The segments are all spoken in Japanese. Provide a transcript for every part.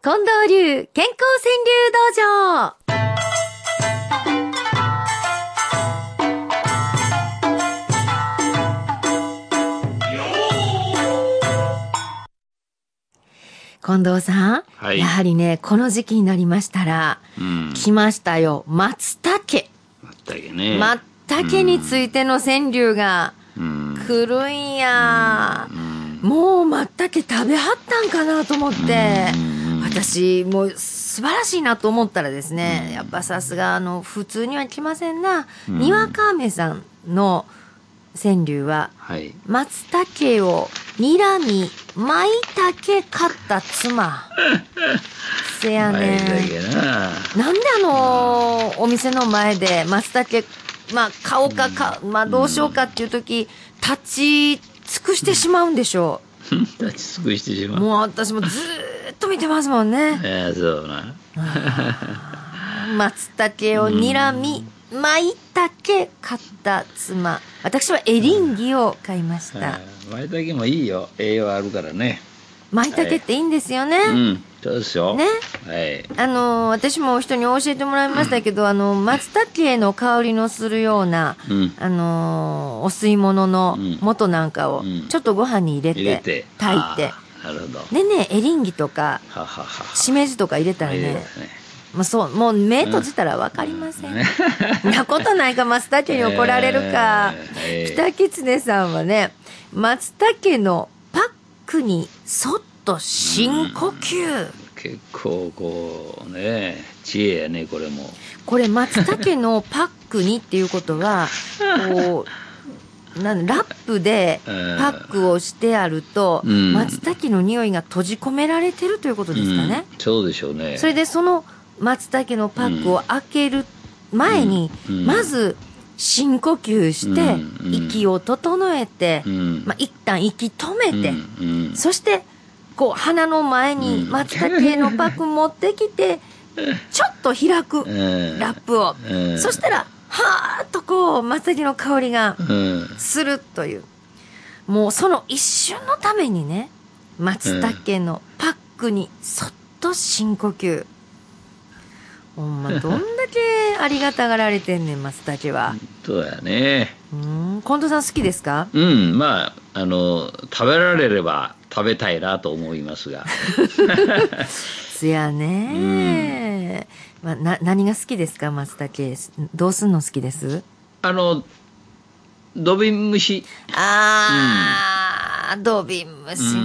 近藤流健康川柳道場近藤さん、はいやはりね、この時期になりましたら、うん。来ましたよ、松茸。まったけね。松茸についての川柳がうん。来るんや。うん。もう松茸食べはったんかなと思ってうん、私もう素晴らしいなと思ったらですね、やっぱさすがあの普通には来ませんな、うんにわか雨さんの川柳は、はい。松茸を睨み、舞茸買った妻。せやまいねだけな。なんであのお店の前で松茸、まあ買おうかか、まあどうしようかっていう時、立ち尽くしてしまうんでしょ 立ち尽くしてしう。まう。もう私もずと見てますもんね。ええ、そうな。松茸を睨み、舞茸買った妻。私はエリンギを買いました。まいたけもいいよ。栄養あるからね。舞茸っていいんですよね。うん。そうですよ。ね。はい。あの私も人に教えてもらいましたけど、あの、松茸の香りのするような、うん。あのお吸い物のうん素なんかをうんちょっとご飯に入れて、入れて。炊いてなるほど。でね、エリンギとか、ははは。しめじとか入れたらねた、ね。まあそう、もう目閉じたらわかりません。なことないか、松茸に怒られるか。えー北狐さんはね、松茸のパックにそっと深呼吸。結構こうね知恵やねこれもこれ松茸のパックにっていうことは、こう、なんラップでパックをしてあると、うん。松茸の匂いが閉じ込められてるということですかね。うん。そうでしょうね。それでその松茸のパックを開ける前に、うん。まず深呼吸して、うん。息を整えて、うん。まあ、一旦息止めて、そしてこう鼻の前にうん。松茸のパック持ってきて、ちょっと開くうんラップを、うんそしたらはーっとこう松茸の香りがうん。するという。もうその一瞬のためにね松茸のパックにそっと深呼吸。ほんまどんだけありがたがられてんねん 松茸は。そうやね。うん近藤さん好きですか？うんまああの食べられれば食べたいなと思いますが すやね。まあ、な何が好きですか？松茸どうすんの好きです？あの土瓶蒸しあー、ドビン虫ね、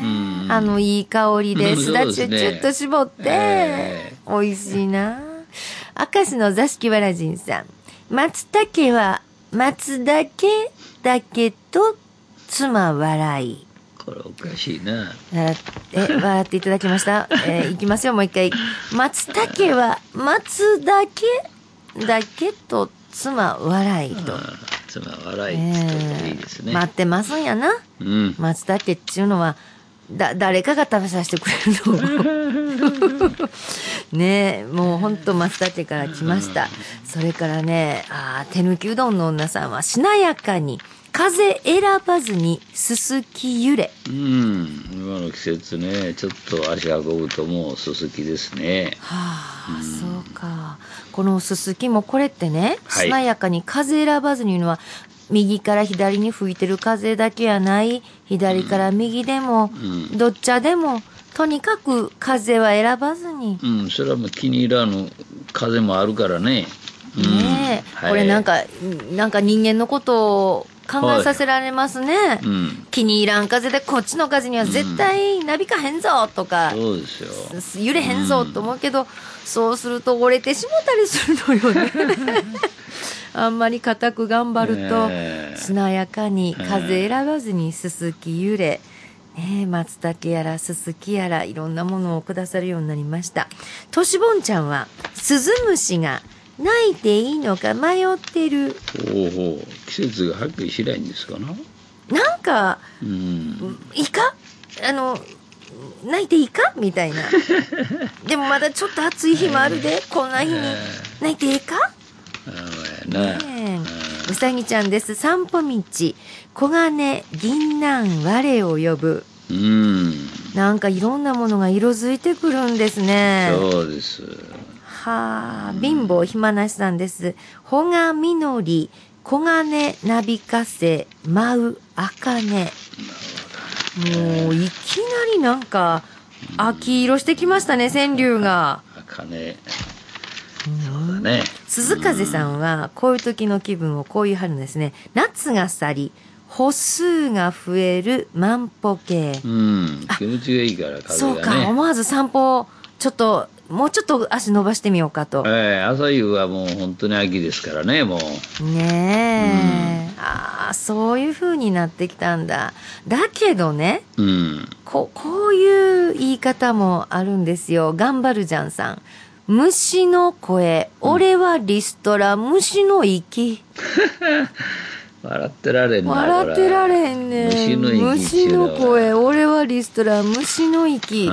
うんうん。あのいい香りでうん。すだちそうですね。ゅちゅっと絞って、え美味しいな。明石の座敷わらじんさん。松茸は松だけだけど妻笑いこれおかしいな笑って笑っていただきました、えーいきますよもう一回松茸は松だけだけと妻笑いと、妻笑いっていいですね、待ってますんやなうん松茸っていうのはだ誰かが食べさせてくれるのねえもうほんと松茸から来ましたそれからねあ手抜きうどんの女さんはしなやかに風選ばずにすすき揺れ。うん今の季節ねちょっと足運ぶともうすすきですね。はあ、そうか。このすすきもこれってね、はい。しなやかに風選ばずにいうのは右から左に吹いてる風だけやない。左から右でも、うん。どっちでもとにかく風は選ばずに、うんそれはもう気に入らぬ風もあるからね、うん。ねえ、はい。これなんかなんか人間のことを考えさせられますね、うん。気に入らん風でこっちの風には絶対なびかへんぞとか、そうですよ。揺れへんぞと思うけど、そうすると折れてしもたりするのよね。あんまり固く頑張ると、ねえ。しなやかに風選ばずにすすき揺れ、ねえ松茸やらすすきやらいろんなものをくださるようになりました。としぼんちゃんはスズムシが泣いていいのか迷ってる。ほうほう。季節がはっきりしないんですかな。なんかうん。いいか？あの泣いていいか？みたいな。でもまだちょっと暑い日もあるで。こんな日に。泣いていいか？ねえ。うさぎちゃんです。散歩道。黄金銀杏我を呼ぶ。うん。なんかいろんなものが色づいてくるんですね。そうです。はあ、貧乏暇なしさんです。ほがみのり、黄金なびかせ、舞うあかね。もう、いきなりなんか、秋色してきましたね、川柳が。茜。そうだね。鈴風さんは、こういう時の気分をこういう春ですね。夏が去り、歩数が増える万歩計。うん。気持ちがいいから、そうか。思わず散歩、ちょっと、もうちょっと足伸ばしてみようかと。ええ朝夕はもう本当に秋ですからね、もう。ねえ、ああそういう風になってきたんだ。だけどねうん。ここういう言い方もあるんですよ。頑張るじゃんさん。虫の声。俺はリストラ。虫の息 笑ってられんな。笑ってられんね虫の虫の声俺はリストラ虫の息いや。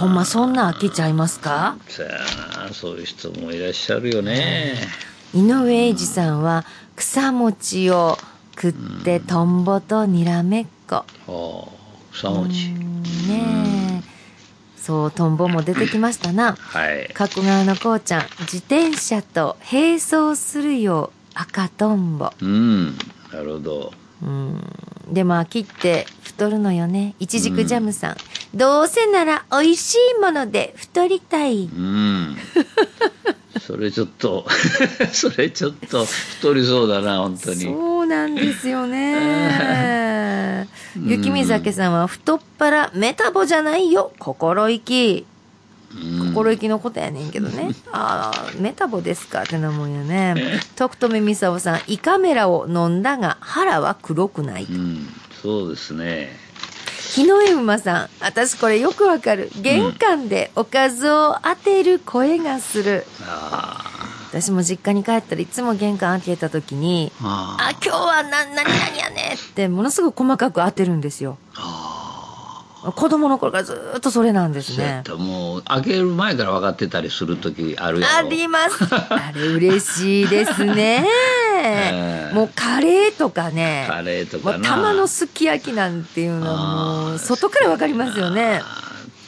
ほんまそんな飽きちゃいますか？そやな、そういう人もいらっしゃるよね。井上英二さんは草餅を食ってトンボとにらめっこはあ、草餅。ねえそうトンボも出てきましたなはい。加古川のこうちゃん自転車と並走するよ赤とんぼ。うん。なるほど。うん。でも秋って太るのよね。いちじくジャムさん、どうせなら美味しいもので太りたい。うん。それちょっと、それちょっと太りそうだな、本当に。そうなんですよね。雪見酒さんは太っ腹メタボじゃないよ。心意気。うん心意気のことやねんけどね。ああ、メタボですかってなもんやね。徳留美沙さん、胃カメラを飲んだが腹は黒くない。うん。そうですね。日の絵馬さん、私これよくわかる。玄関でおかずを当てる声がする。あ私も実家に帰ったらいつも玄関開けた時に、あ。ああ、今日はな、なになにやねってものすごく細かく当てるんですよ。あ。子供の頃からずーっとそれなんですねもう、開ける前から分かってたりする時あるやろ。あります。あれ嬉しいですね。え もうカレーとかね。カレーとかな。玉のすき焼きなんていうのはも外からわかりますよね。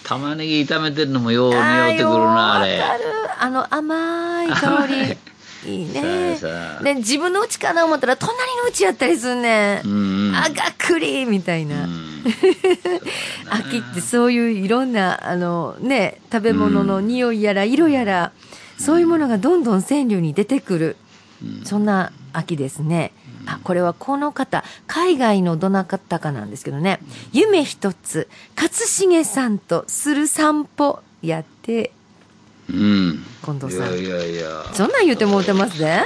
玉ねぎ炒めてるのもよう似合ってくるな、あれ。わかる。あの甘い香り。いいねそうそう。で、自分の家かな思ったら隣の家やったりすんねん。あ、がっくりみたいな。うん 秋ってそういういろんな、あのね、食べ物の匂いやら色やら、そういうものがどんどん川柳に出てくる。そんな秋ですね。あ、これはこの方、海外のどなたかなんですけどね。夢一つ、勝重さんとする散歩やって、うん。近藤さんいやいやいや。そんなん言うてもうてますね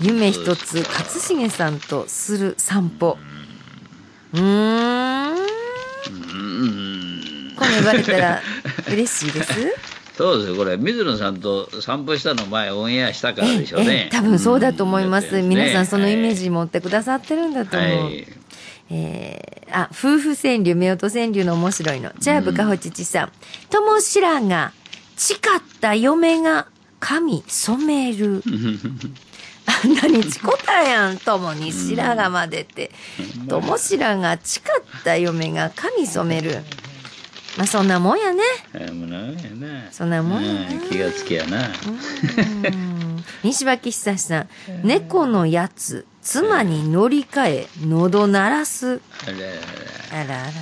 夢一つ、勝重さんとする散歩。うーん。うん。こう言われたら嬉しいです。そうですよ、これ、水野さんと散歩したの前、オンエアしたからでしょうええね。多分そうだと思います。うん皆さんそのイメーはジ持ってくださってるんだいと思う。はい。えーあ、夫婦川柳、夫婦川柳の面白いの。チャーブかほちちさん。ともしらが、誓った嫁が髪染める。あんなにちこたやん、ともに白髪までって。ともしらが誓った嫁が髪染める。まあそんなもんやね。えもうなんやな。そんなもんやなうん気がつきやな。うん西脇久志さん、猫のやつ、妻に乗り換え、喉鳴らす。あれあらあら。あれあれ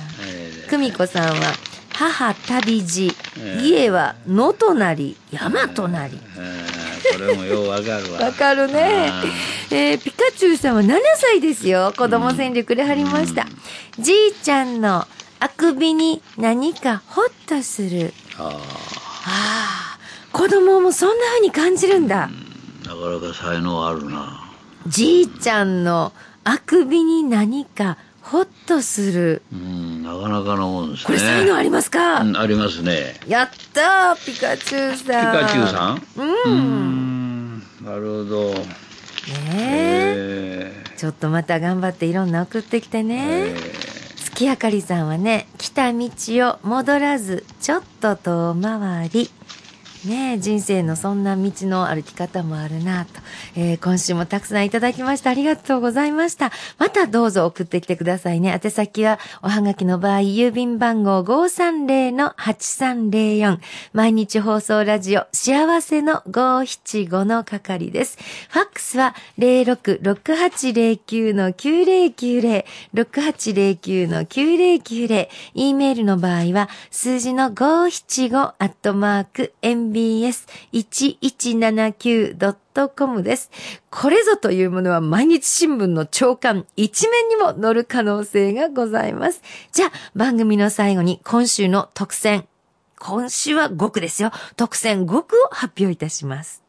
久美子さんは、母旅路、ええ家は野となり、山となり。うんこれもようわかるわ。わかるね。えーピカチュウさんは7歳ですよ。子供戦力で貼りました。じいちゃんのあくびに何かホッとする。あああ、子供もそんな風に感じるんだ。あ、なかなか才能あるな。じいちゃんのあくびに何かホッとする。うん、なかなかのもんですね。これ才能ありますか、うん、ありますね。やったーピカチュウさん。ピカチュウさん？うん。うん、なるほど。ねえ。えちょっとまた頑張っていろんな送ってきてーね。え月あかりさんはね、来た道を戻らず、ちょっと遠回り。ね、人生のそんな道の歩き方もあるなと。えー、今週もたくさんいただきました。ありがとうございました。またどうぞ送ってきてくださいね。宛先は、おはがきの場合、郵便番号530-8304。毎日放送ラジオ、幸せの575の係です。ファックスは、066809-9090、6809-9090。e メールの場合は、数字の575アットマーク mbs1179.com です。これぞというものは毎日新聞の朝刊一面にも載る可能性がございます。じゃあ、番組の最後に今週の特選。今週は5区ですよ。特選5区を発表いたします。